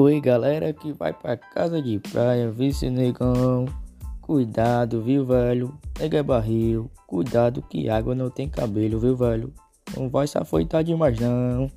Oi galera que vai pra casa de praia, vice negão. Cuidado, viu velho? Pega barril. Cuidado que água não tem cabelo, viu velho? Não vai se afoitar demais não.